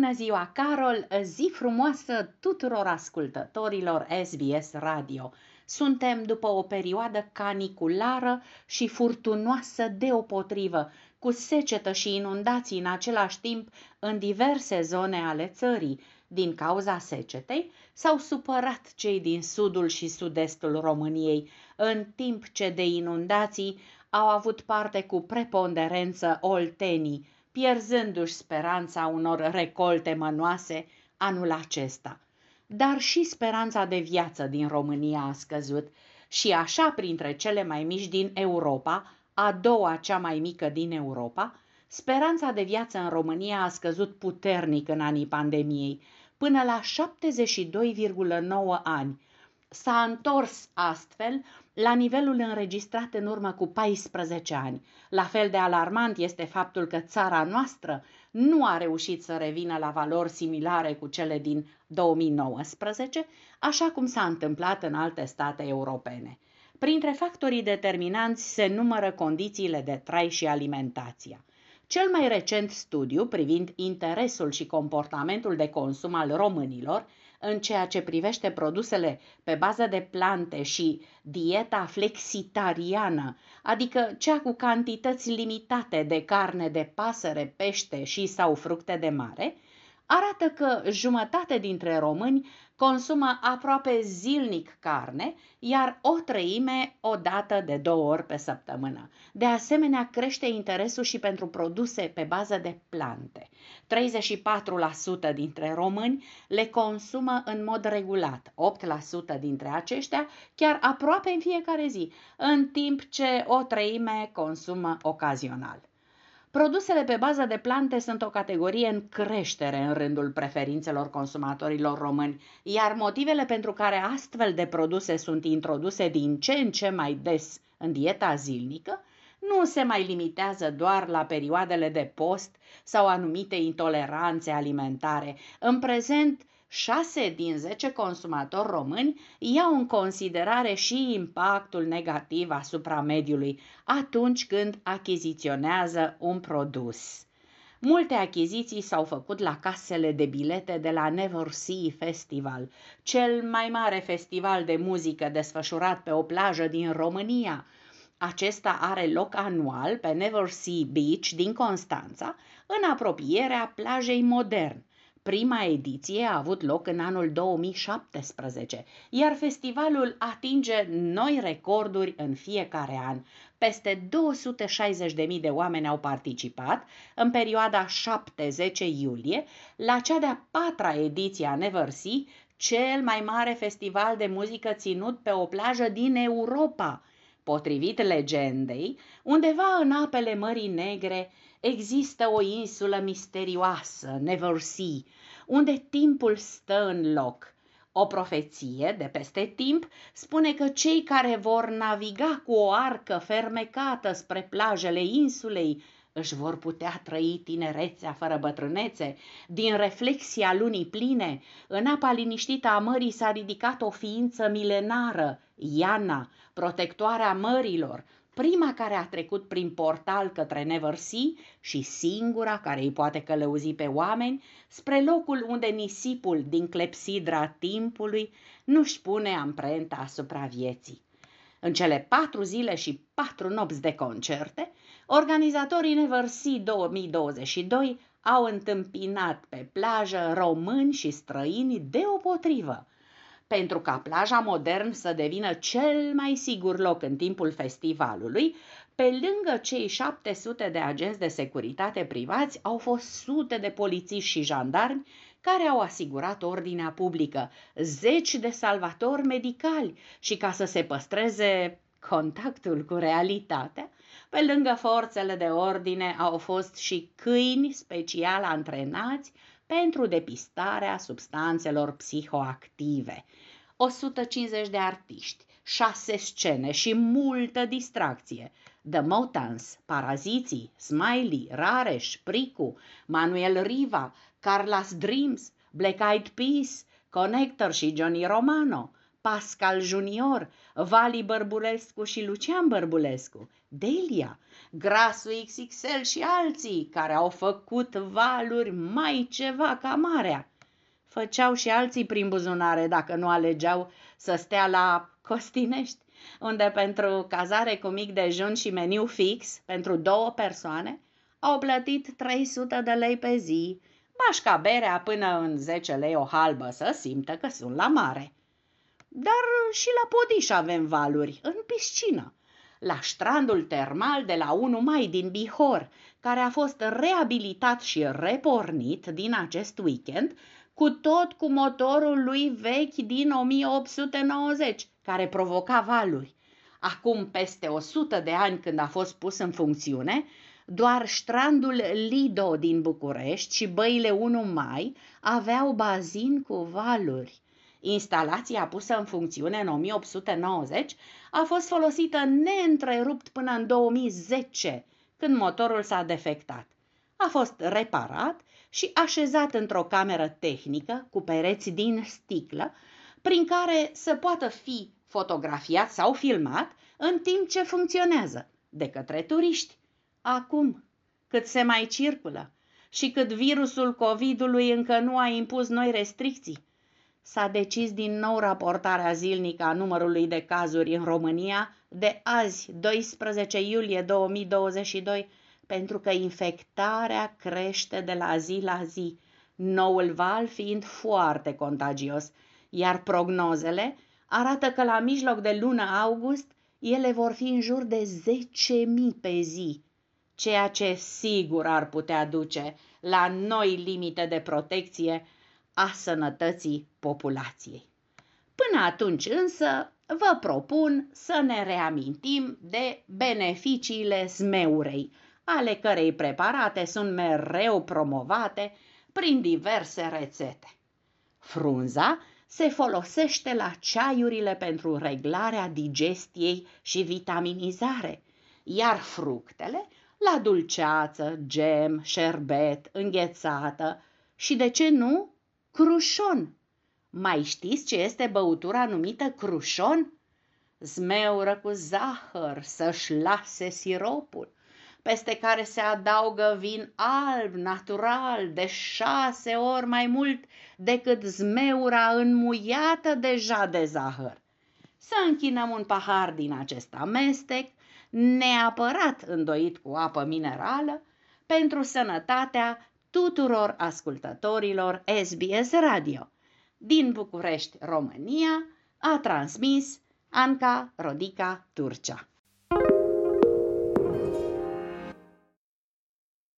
Bună ziua, Carol! Zi frumoasă tuturor ascultătorilor SBS Radio. Suntem după o perioadă caniculară și furtunoasă deopotrivă, cu secetă și inundații în același timp în diverse zone ale țării. Din cauza secetei s-au supărat cei din sudul și sud-estul României, în timp ce de inundații au avut parte cu preponderență oltenii, pierzându-și speranța unor recolte mănoase anul acesta. Dar și speranța de viață din România a scăzut și așa printre cele mai mici din Europa, a doua cea mai mică din Europa, speranța de viață în România a scăzut puternic în anii pandemiei, până la 72,9 ani. S-a întors astfel la nivelul înregistrat în urmă cu 14 ani. La fel de alarmant este faptul că țara noastră nu a reușit să revină la valori similare cu cele din 2019, așa cum s-a întâmplat în alte state europene. Printre factorii determinanți se numără condițiile de trai și alimentația. Cel mai recent studiu privind interesul și comportamentul de consum al românilor în ceea ce privește produsele pe bază de plante și dieta flexitariană, adică cea cu cantități limitate de carne de pasăre, pește și sau fructe de mare, arată că jumătate dintre români consumă aproape zilnic carne, iar o treime o dată de două ori pe săptămână. De asemenea, crește interesul și pentru produse pe bază de plante. 34% dintre români le consumă în mod regulat, 8% dintre aceștia chiar aproape în fiecare zi, în timp ce o treime consumă ocazional. Produsele pe bază de plante sunt o categorie în creștere în rândul preferințelor consumatorilor români, iar motivele pentru care astfel de produse sunt introduse din ce în ce mai des în dieta zilnică nu se mai limitează doar la perioadele de post sau anumite intoleranțe alimentare. În prezent, 6 din 10 consumatori români iau în considerare și impactul negativ asupra mediului atunci când achiziționează un produs. Multe achiziții s-au făcut la casele de bilete de la Never Sea Festival, cel mai mare festival de muzică desfășurat pe o plajă din România. Acesta are loc anual pe Never Sea Beach din Constanța, în apropierea plajei modern. Prima ediție a avut loc în anul 2017, iar festivalul atinge noi recorduri în fiecare an. Peste 260.000 de oameni au participat în perioada 7-10 iulie la cea de-a patra ediție a Never Sea, cel mai mare festival de muzică ținut pe o plajă din Europa. Potrivit legendei, undeva în apele Mării Negre există o insulă misterioasă, Never Sea, unde timpul stă în loc. O profeție de peste timp spune că cei care vor naviga cu o arcă fermecată spre plajele insulei își vor putea trăi tinerețea fără bătrânețe. Din reflexia lunii pline, în apa liniștită a mării s-a ridicat o ființă milenară, Iana, protectoarea mărilor, prima care a trecut prin portal către Never Sea și singura care îi poate călăuzi pe oameni spre locul unde nisipul din clepsidra timpului nu-și pune amprenta asupra vieții. În cele patru zile și patru nopți de concerte, organizatorii Never Sea 2022 au întâmpinat pe plajă români și străini deopotrivă, pentru ca plaja modern să devină cel mai sigur loc în timpul festivalului, pe lângă cei 700 de agenți de securitate privați, au fost sute de polițiști și jandarmi care au asigurat ordinea publică, zeci de salvatori medicali și ca să se păstreze contactul cu realitatea, pe lângă forțele de ordine au fost și câini special antrenați pentru depistarea substanțelor psihoactive. 150 de artiști, 6 scene și multă distracție. The Motans, Paraziții, Smiley, Rareș, Pricu, Manuel Riva, Carlas Dreams, Black Eyed Peas, Connector și Johnny Romano, Pascal Junior, Vali Bărbulescu și Lucian Bărbulescu, Delia, Grasul XXL și alții care au făcut valuri mai ceva ca marea. Făceau și alții prin buzunare dacă nu alegeau să stea la Costinești, unde pentru cazare cu mic dejun și meniu fix pentru două persoane au plătit 300 de lei pe zi, bașca berea până în 10 lei o halbă să simtă că sunt la mare. Dar și la Podiș avem valuri, în piscină, la strandul termal de la 1 mai din Bihor, care a fost reabilitat și repornit din acest weekend, cu tot cu motorul lui vechi din 1890, care provoca valuri. Acum peste 100 de ani când a fost pus în funcțiune, doar strandul Lido din București și băile 1 mai aveau bazin cu valuri. Instalația pusă în funcțiune în 1890 a fost folosită neîntrerupt până în 2010, când motorul s-a defectat. A fost reparat și așezat într-o cameră tehnică cu pereți din sticlă, prin care să poată fi fotografiat sau filmat în timp ce funcționează de către turiști. Acum, cât se mai circulă și cât virusul COVID-ului încă nu a impus noi restricții, s-a decis din nou raportarea zilnică a numărului de cazuri în România de azi, 12 iulie 2022, pentru că infectarea crește de la zi la zi, noul val fiind foarte contagios, iar prognozele arată că la mijloc de lună august ele vor fi în jur de 10.000 pe zi, ceea ce sigur ar putea duce la noi limite de protecție a sănătății populației. Până atunci însă vă propun să ne reamintim de beneficiile smeurei, ale cărei preparate sunt mereu promovate prin diverse rețete. Frunza se folosește la ceaiurile pentru reglarea digestiei și vitaminizare, iar fructele la dulceață, gem, șerbet, înghețată și, de ce nu, crușon. Mai știți ce este băutura numită crușon? Zmeură cu zahăr să-și lase siropul, peste care se adaugă vin alb, natural, de șase ori mai mult decât zmeura înmuiată deja de zahăr. Să închinăm un pahar din acest amestec, neapărat îndoit cu apă minerală, pentru sănătatea tuturor ascultătorilor SBS Radio. Din București, România, a transmis Anca Rodica Turcea.